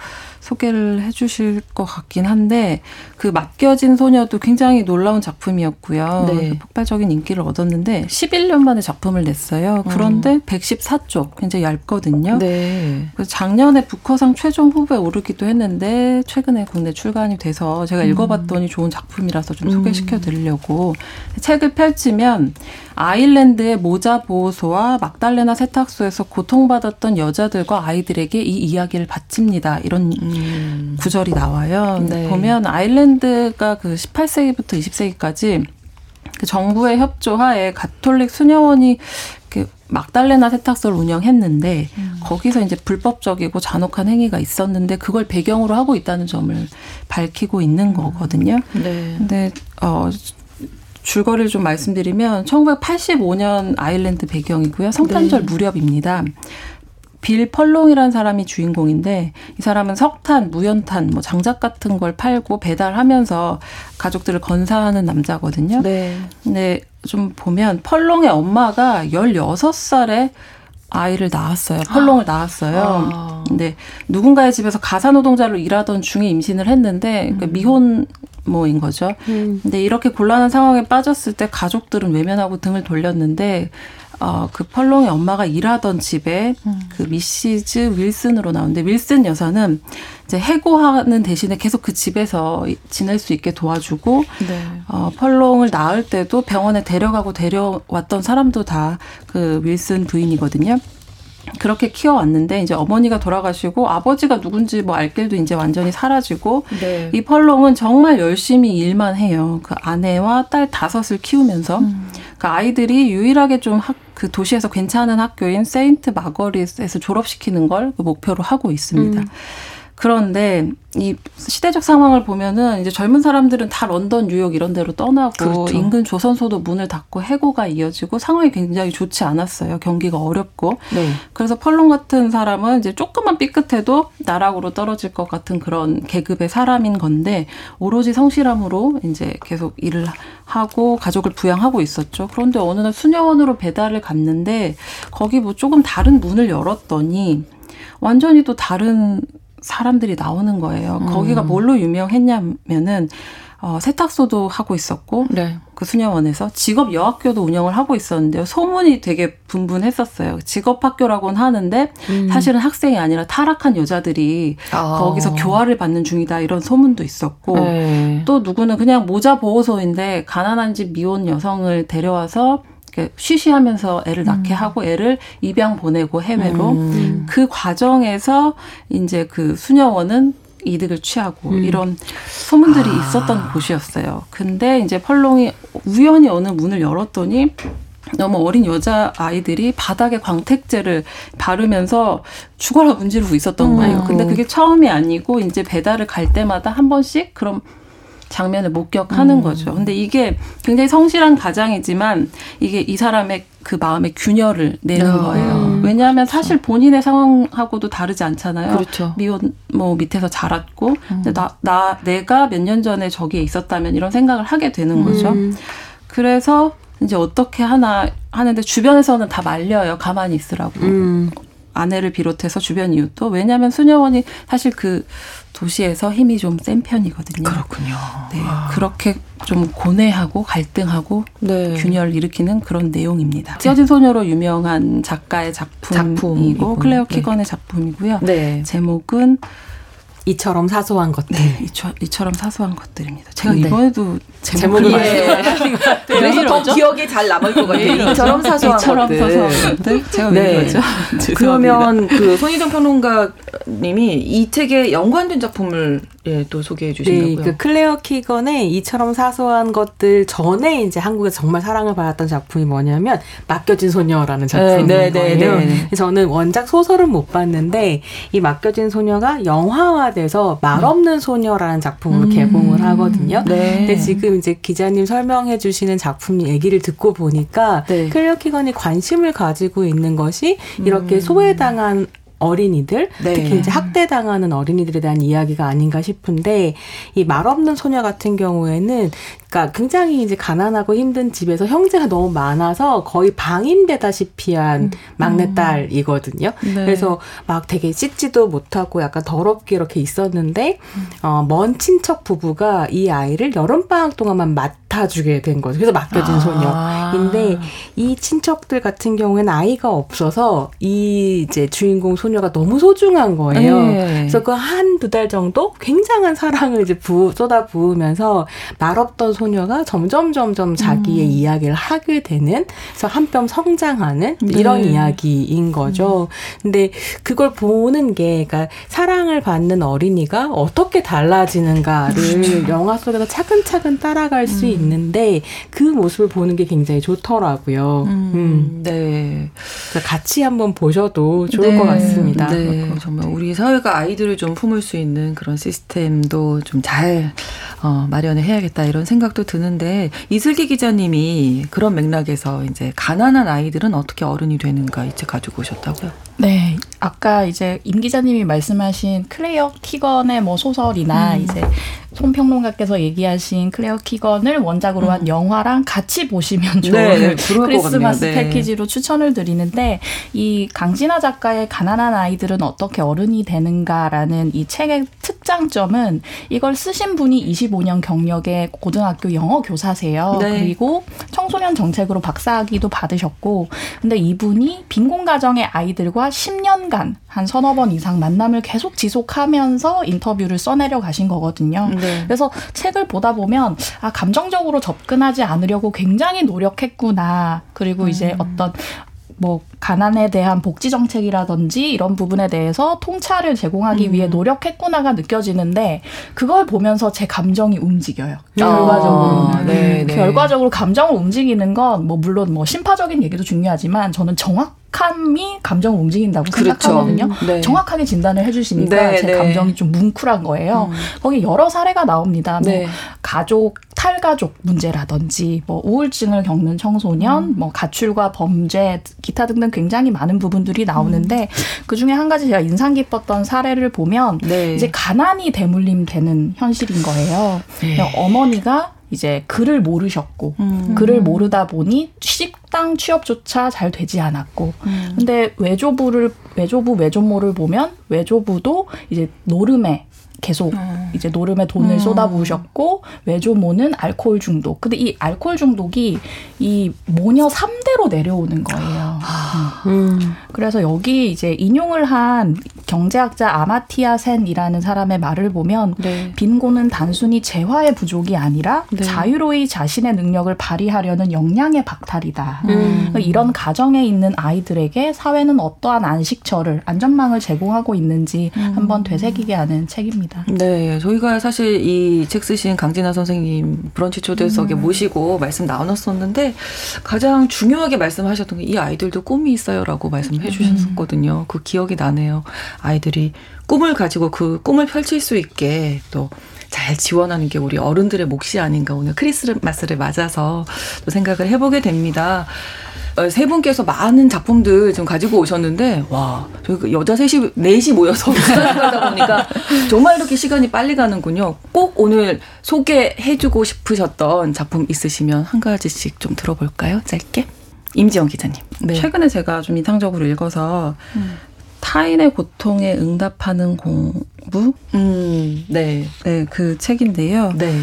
소개를 해주실 것 같긴 한데 그 맡겨진 소녀도 굉장히 놀라운 작품이었고요. 네. 그 폭발적인 인기를 얻었는데 11년 만에 작품을 냈어요. 그런데 음. 114쪽 굉장히 얇거든요. 네. 작년에 부커상 최종 후보에 오르기도 했는데 최근에 국내 출간이 돼서 제가 음. 읽어봤더니 좋은 작품이라서 좀 소개시켜 드리려고 음. 책을 펼치면 아일랜드의 모자 보호소와 막달레나 세탁소에서 고통받았던 여자들과 아이들에게 이 이야기를 바칩니다. 이런 음. 구절이 나와요. 네. 보면 아일랜드가 그 18세기부터 20세기까지 그 정부의 협조하에 가톨릭 수녀원이 그 막달레나 세탁소를 운영했는데 음. 거기서 이제 불법적이고 잔혹한 행위가 있었는데 그걸 배경으로 하고 있다는 점을 밝히고 있는 거거든요. 네. 근데 어 줄거리를 좀 말씀드리면 1985년 아일랜드 배경이고요. 성탄절 네. 무렵입니다. 빌 펄롱이라는 사람이 주인공인데 이 사람은 석탄, 무연탄, 뭐 장작 같은 걸 팔고 배달하면서 가족들을 건사하는 남자거든요. 네. 근데 좀 보면 펄롱의 엄마가 16살에 아이를 낳았어요. 펄롱을 낳았어요. 아. 근데 누군가의 집에서 가사 노동자로 일하던 중에 임신을 했는데 그 음. 미혼 모인 거죠. 음. 근데 이렇게 곤란한 상황에 빠졌을 때 가족들은 외면하고 등을 돌렸는데 어, 그 펄롱의 엄마가 일하던 집에 음. 그 미시즈 윌슨으로 나오는데 윌슨 여사는 이제 해고하는 대신에 계속 그 집에서 지낼 수 있게 도와주고 네. 어, 펄롱을 낳을 때도 병원에 데려가고 데려왔던 사람도 다 그 윌슨 부인이거든요. 그렇게 키워왔는데 이제 어머니가 돌아가시고 아버지가 누군지 뭐 알 길도 이제 완전히 사라지고 네. 이 펄롱은 정말 열심히 일만 해요. 그 아내와 딸 다섯을 키우면서 음. 그 아이들이 유일하게 좀 학, 그 도시에서 괜찮은 학교인 세인트 마거릿에서 졸업시키는 걸그 목표로 하고 있습니다. 음. 그런데 이 시대적 상황을 보면은 이제 젊은 사람들은 다 런던, 뉴욕 이런 데로 떠나고 그렇죠. 인근 조선소도 문을 닫고 해고가 이어지고 상황이 굉장히 좋지 않았어요. 경기가 어렵고. 네. 그래서 펄론 같은 사람은 이제 조금만 삐끗해도 나락으로 떨어질 것 같은 그런 계급의 사람인 건데 오로지 성실함으로 이제 계속 일을 하고 가족을 부양하고 있었죠. 그런데 어느 날 수녀원으로 배달을 갔는데 거기 뭐 조금 다른 문을 열었더니 완전히 또 다른 사람들이 나오는 거예요. 음. 거기가 뭘로 유명했냐면은 어, 세탁소도 하고 있었고 네. 그 수녀원에서 직업 여학교도 운영을 하고 있었는데요. 소문이 되게 분분했었어요. 직업 학교라고는 하는데 음. 사실은 학생이 아니라 타락한 여자들이 아. 거기서 교화를 받는 중이다 이런 소문도 있었고 네. 또 누구는 그냥 모자 보호소인데 가난한 집 미혼 여성을 데려와서 쉬쉬하면서 애를 낳게 음. 하고 애를 입양 보내고 해외로 음. 그 과정에서 이제 그 수녀원은 이득을 취하고 음. 이런 소문들이 아. 있었던 곳이었어요. 근데 이제 펄롱이 우연히 어느 문을 열었더니 너무 어린 여자 아이들이 바닥에 광택제를 바르면서 죽어라 문지르고 있었던 거예요. 근데 그게 처음이 아니고 이제 배달을 갈 때마다 한 번씩 그럼 장면을 목격하는 음. 거죠. 근데 이게 굉장히 성실한 가장이지만 이게 이 사람의 그 마음의 균열을 내는 음. 거예요. 왜냐하면 사실 본인의 상황하고도 다르지 않잖아요. 그렇죠. 미혼 뭐 밑에서 자랐고 음. 나, 나 내가 몇 년 전에 저기에 있었다면 이런 생각을 하게 되는 거죠. 음. 그래서 이제 어떻게 하나 하는데 주변에서는 다 말려요. 가만히 있으라고. 음. 아내를 비롯해서 주변 이웃도 왜냐하면 수녀원이 사실 그 도시에서 힘이 좀 센 편이거든요. 그렇군요. 네, 아. 그렇게 좀 고뇌하고 갈등하고 네. 균열을 일으키는 그런 내용입니다. 찢어진 소녀로 유명한 작가의 작품이고 작품이고. 클레어 네. 키건의 네. 작품이고요. 네. 제목은 이처럼 사소한 것들. 네, 이처, 이처럼 사소한 것들입니다. 제가 네. 이번에도 제목을 말씀하신 것 같아요. 그래서 더 기억에 잘 남을 것 같아요. 이처럼 사소한 이처럼 것들. 사소한 것들. 제가 네. 왜 그러죠? 그러면 그 손희정 평론가님이 이 책에 연관된 작품을 예, 또 소개해 주신다고요. 네, 그 클레어 키건의 이처럼 사소한 것들 전에 이제 한국에서 정말 사랑을 받았던 작품이 뭐냐면 맡겨진 소녀라는 작품인 네, 네, 거예요. 네, 네. 저는 원작 소설은 못 봤는데 이 맡겨진 소녀가 영화화 돼서 말 없는 소녀라는 작품으로 음. 개봉을 하거든요. 네. 근데 지금 이제 기자님 설명해 주시는 작품 얘기를 듣고 보니까 네. 클레어 키건이 관심을 가지고 있는 것이 이렇게 음. 소외당한 어린이들 네. 특히 이제 학대당하는 어린이들에 대한 이야기가 아닌가 싶은데 이 말없는 소녀 같은 경우에는 그러니까 굉장히 이제 가난하고 힘든 집에서 형제가 너무 많아서 거의 방임되다시피한 음. 막내딸이거든요. 네. 그래서 막 되게 씻지도 못하고 약간 더럽게 이렇게 있었는데 음. 어, 먼 친척 부부가 이 아이를 여름 방학 동안만 맡아주게 된 거죠. 그래서 맡겨진 아. 소녀인데 이 친척들 같은 경우에는 아이가 없어서 이 이제 주인공 소 녀가 너무 소중한 거예요. 네. 그래서 그 한 두 달 정도 굉장한 사랑을 이제 부 쏟아 부으면서 말없던 소녀가 점점 점점 자기의 음. 이야기를 하게 되는 그래서 한 뼘 성장하는 네. 이런 이야기인 거죠. 음. 근데 그걸 보는 게 그러니까 사랑을 받는 어린이가 어떻게 달라지는가를 그렇죠. 영화 속에서 차근차근 따라갈 음. 수 있는데 그 모습을 보는 게 굉장히 좋더라고요. 음. 음. 네. 같이 한번 보셔도 좋을 네. 것 같습니다. 네. 정말 우리 사회가 아이들을 좀 품을 수 있는 그런 시스템도 좀 잘 어, 마련을 해야겠다 이런 생각 생각도 드는데 이슬기 기자님이 그런 맥락에서 이제 가난한 아이들은 어떻게 어른이 되는가 이제 가지고 오셨다고요? 네, 아까 이제 임 기자님이 말씀하신 클레어 키건의 뭐 소설이나 음. 이제 손 평론가께서 얘기하신 클레어 키건을 원작으로 음. 한 영화랑 같이 보시면 좋은 네, 크리스마스 네. 패키지로 추천을 드리는데 이 강진아 작가의 가난한 아이들은 어떻게 어른이 되는가라는 이 책의 특장점은 이걸 쓰신 분이 25년 경력의 고등학교 영어 교사세요. 네. 그리고 청소년 정책으로 박사학위도 받으셨고 근데 이분이 빈곤 가정의 아이들과 10년 간 한 서너 번 이상 만남을 계속 지속하면서 인터뷰를 써내려 가신 거거든요. 네. 그래서 책을 보다 보면 아 감정적으로 접근하지 않으려고 굉장히 노력했구나. 그리고 음. 이제 어떤 뭐 가난에 대한 복지 정책이라든지 이런 부분에 대해서 통찰을 제공하기 음. 위해 노력했구나가 느껴지는데 그걸 보면서 제 감정이 움직여요. 결과적으로. 아, 네, 네. 결과적으로 감정을 움직이는 건 뭐 물론 뭐 심파적인 얘기도 중요하지만 저는 정확 정확함이 감정을 움직인다고 그렇죠. 생각하거든요. 네. 정확하게 진단을 해주시니까 네, 제 네. 감정이 좀 뭉클한 거예요. 음. 거기 여러 사례가 나옵니다. 뭐 네. 가족 탈가족 문제라든지 뭐 우울증을 겪는 청소년, 음. 뭐 가출과 범죄, 기타 등등 굉장히 많은 부분들이 나오는데 음. 그 중에 한 가지 제가 인상 깊었던 사례를 보면 네. 이제 가난이 대물림 되는 현실인 거예요. 네. 어머니가 이제 글을 모르셨고 음. 글을 모르다 보니 식당 취업조차 잘 되지 않았고 음. 근데 외조부를 외조부 외조모를 보면 외조부도 이제 노름에 계속 음. 이제 노름에 돈을 음. 쏟아부으셨고 외조모는 알코올 중독. 근데 이 알코올 중독이 이 모녀 3대로 내려오는 거예요. 아. 음. 그래서 여기 이제 인용을 한 경제학자 아마티아 센이라는 사람의 말을 보면 네. 빈곤은 단순히 재화의 부족이 아니라 네. 자유로이 자신의 능력을 발휘하려는 역량의 박탈이다. 음. 그러니까 이런 가정에 있는 아이들에게 사회는 어떠한 안식처를 안전망을 제공하고 있는지 음. 한번 되새기게 하는 책입니다. 있습니다. 네, 저희가 사실 이 책 쓰신 강진아 선생님 브런치 초대석에 음. 모시고 말씀 나눴었는데 가장 중요하게 말씀하셨던 게 이 아이들도 꿈이 있어요라고 말씀해 주셨었거든요. 음. 그 기억이 나네요. 아이들이 꿈을 가지고 그 꿈을 펼칠 수 있게 또 잘 지원하는 게 우리 어른들의 몫이 아닌가 오늘 크리스마스를 맞아서 또 생각을 해보게 됩니다. 어, 세 분께서 많은 작품들 좀 가지고 오셨는데 와 저희 그 여자 셋이 넷이 모여서 하다 보니까 정말 이렇게 시간이 빨리 가는군요. 꼭 오늘 소개해주고 싶으셨던 작품 있으시면 한 가지씩 좀 들어볼까요? 짧게. 임지영 기자님. 네. 최근에 제가 좀 인상적으로 읽어서 음. 타인의 고통에 응답하는 공부. 음, 네. 네, 그 책인데요. 네.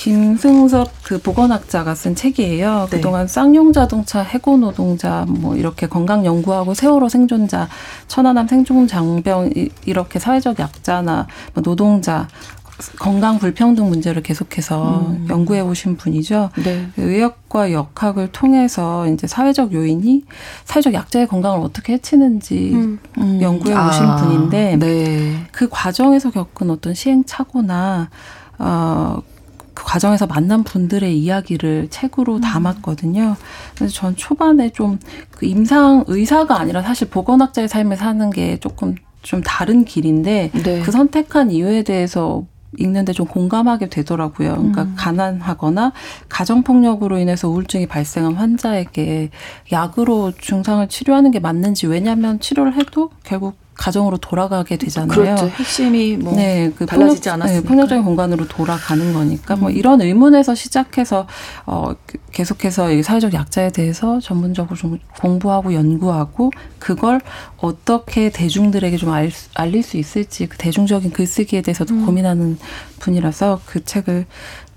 김승섭 그 보건학자가 쓴 책이에요. 네. 그동안 쌍용 자동차 해고 노동자 뭐 이렇게 건강 연구하고 세월호 생존자, 천안함 생존 장병 이렇게 사회적 약자나 뭐 노동자 건강 불평등 문제를 계속해서 음. 연구해 오신 분이죠. 네. 의학과 역학을 통해서 이제 사회적 요인이 사회적 약자의 건강을 어떻게 해치는지 음. 음. 연구해 오신 아. 분인데 네. 그 과정에서 겪은 어떤 시행착오나 어, 그 과정에서 만난 분들의 이야기를 책으로 음. 담았거든요. 그래서 전 초반에 좀 그 임상 의사가 아니라 사실 보건학자의 삶을 사는 게 조금 좀 다른 길인데 네. 그 선택한 이유에 대해서 읽는데 좀 공감하게 되더라고요. 그러니까 음. 가난하거나 가정폭력으로 인해서 우울증이 발생한 환자에게 약으로 증상을 치료하는 게 맞는지 왜냐하면 치료를 해도 결국 가정으로 돌아가게 되잖아요. 그렇죠. 핵심이 뭐 네, 그 달라지지 않았으니까. 네, 폭력적인 공간으로 돌아가는 거니까 뭐 음. 뭐 이런 의문에서 시작해서 어그 계속해서 이 사회적 약자에 대해서 전문적으로 좀 공부하고 연구하고 그걸 어떻게 대중들에게 좀 알, 알릴 수 있을지 그 대중적인 글쓰기에 대해서도 음. 고민하는 분이라서 그 책을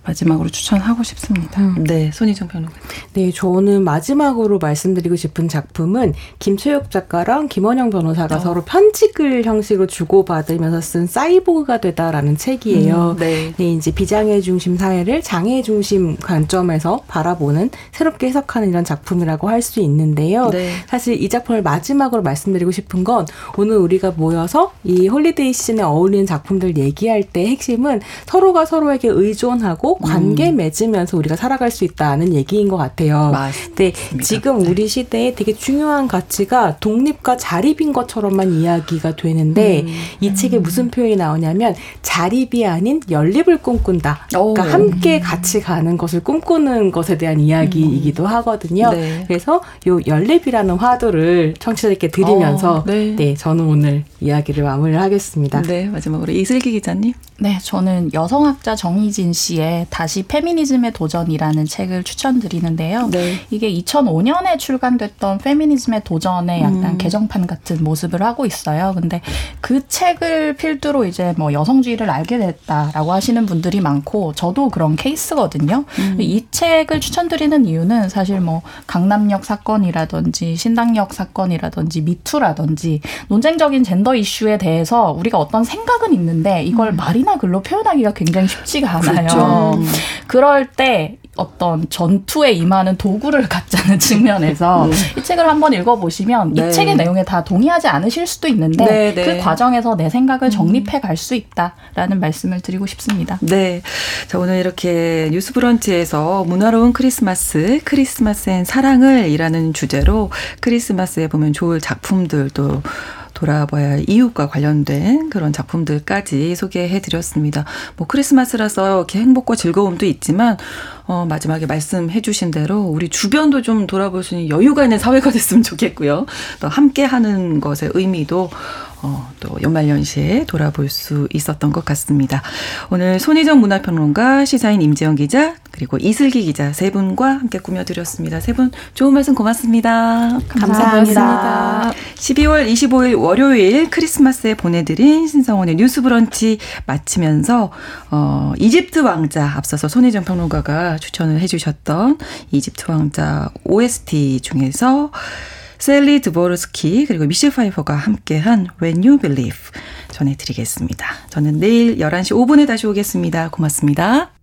마지막으로 추천하고 싶습니다. 음. 네, 손희정 평론가. 네, 저는 마지막으로 말씀드리고 싶은 작품은 김초엽 작가랑 김원영 변호사가 어. 서로 편지글 형식으로 주고받으면서 쓴 사이보그가 되다라는 책이에요. 음, 네. 네, 이제 비장애 중심 사회를 장애 중심 관점에서 바라보는 새롭게 해석하는 이런 작품이라고 할 수 있는데요. 네. 사실 이 작품을 마지막으로 말씀드리고 싶은 건 오늘 우리가 모여서 이 holiday 시즌에 어울리는 작품들 얘기할 때 핵심은 서로가 서로에게 의존하고 관계 음. 맺으면서 우리가 살아갈 수 있다는 얘기인 것 같아요. 맞습니다. 근데 지금 네. 우리 시대에 되게 중요한 가치가 독립과 자립인 것처럼만 이야기가 되는데 음. 이 책에 무슨 표현이 나오냐면 자립이 아닌 연립을 꿈꾼다. 그러니까 함께 같이 가는 것을 꿈꾸는 것에 대한 이야기이기도 하거든요. 네. 그래서 요 연립이라는 화두를 청취자들께 드리면서 어, 네. 네, 저는 오늘 이야기를 마무리를 하겠습니다. 네, 마지막으로 이슬기 기자님. 네, 저는 여성학자 정희진 씨의 다시 페미니즘의 도전이라는 책을 추천드리는데요. 네. 이게 2005년에 출간됐던 페미니즘의 도전의 약간 음. 개정판 같은 모습을 하고 있어요. 근데 그 책을 필두로 이제 뭐 여성주의를 알게 됐다라고 하시는 분들이 많고 저도 그런 케이스거든요. 음. 이 책을 추천드리는 이유는 사실 뭐 강남역 사건이라든지 신당역 사건이라든지 미투라든지 논쟁적인 젠더 이슈에 대해서 우리가 어떤 생각은 있는데 이걸 음. 말이나 글로 표현하기가 굉장히 쉽지가 않아요. 그렇죠. 음. 그럴 때 어떤 전투에 임하는 도구를 갖자는 측면에서 음. 이 책을 한번 읽어보시면 네. 이 책의 내용에 다 동의하지 않으실 수도 있는데 네, 네. 그 과정에서 내 생각을 음. 정립해 갈 수 있다라는 말씀을 드리고 싶습니다. 네. 자, 오늘 이렇게 뉴스 브런치에서 문화로운 크리스마스, 크리스마스 엔 사랑을 이라는 주제로 크리스마스에 보면 좋을 작품들도 돌아봐야 할 이웃과 관련된 그런 작품들까지 소개해 드렸습니다. 뭐 크리스마스라서 이렇게 행복과 즐거움도 있지만 어 마지막에 말씀해 주신 대로 우리 주변도 좀 돌아볼 수 있는 여유가 있는 사회가 됐으면 좋겠고요. 또 함께 하는 것의 의미도 어, 또 연말연시에 돌아볼 수 있었던 것 같습니다. 오늘 손희정 문화평론가, 시사인 임지영 기자, 그리고 이슬기 기자 세 분과 함께 꾸며드렸습니다. 세 분 좋은 말씀 고맙습니다. 감사합니다. 12월 25일 월요일 크리스마스에 보내드린 신성원의 뉴스 브런치 마치면서 어, 이집트 왕자 앞서서 손희정 평론가가 추천을 해주셨던 이집트 왕자 OST 중에서 샐리 드워스키 그리고 미셸 파이퍼가 함께한 When You Believe 전해드리겠습니다. 저는 내일 11시 5분에 다시 오겠습니다. 고맙습니다.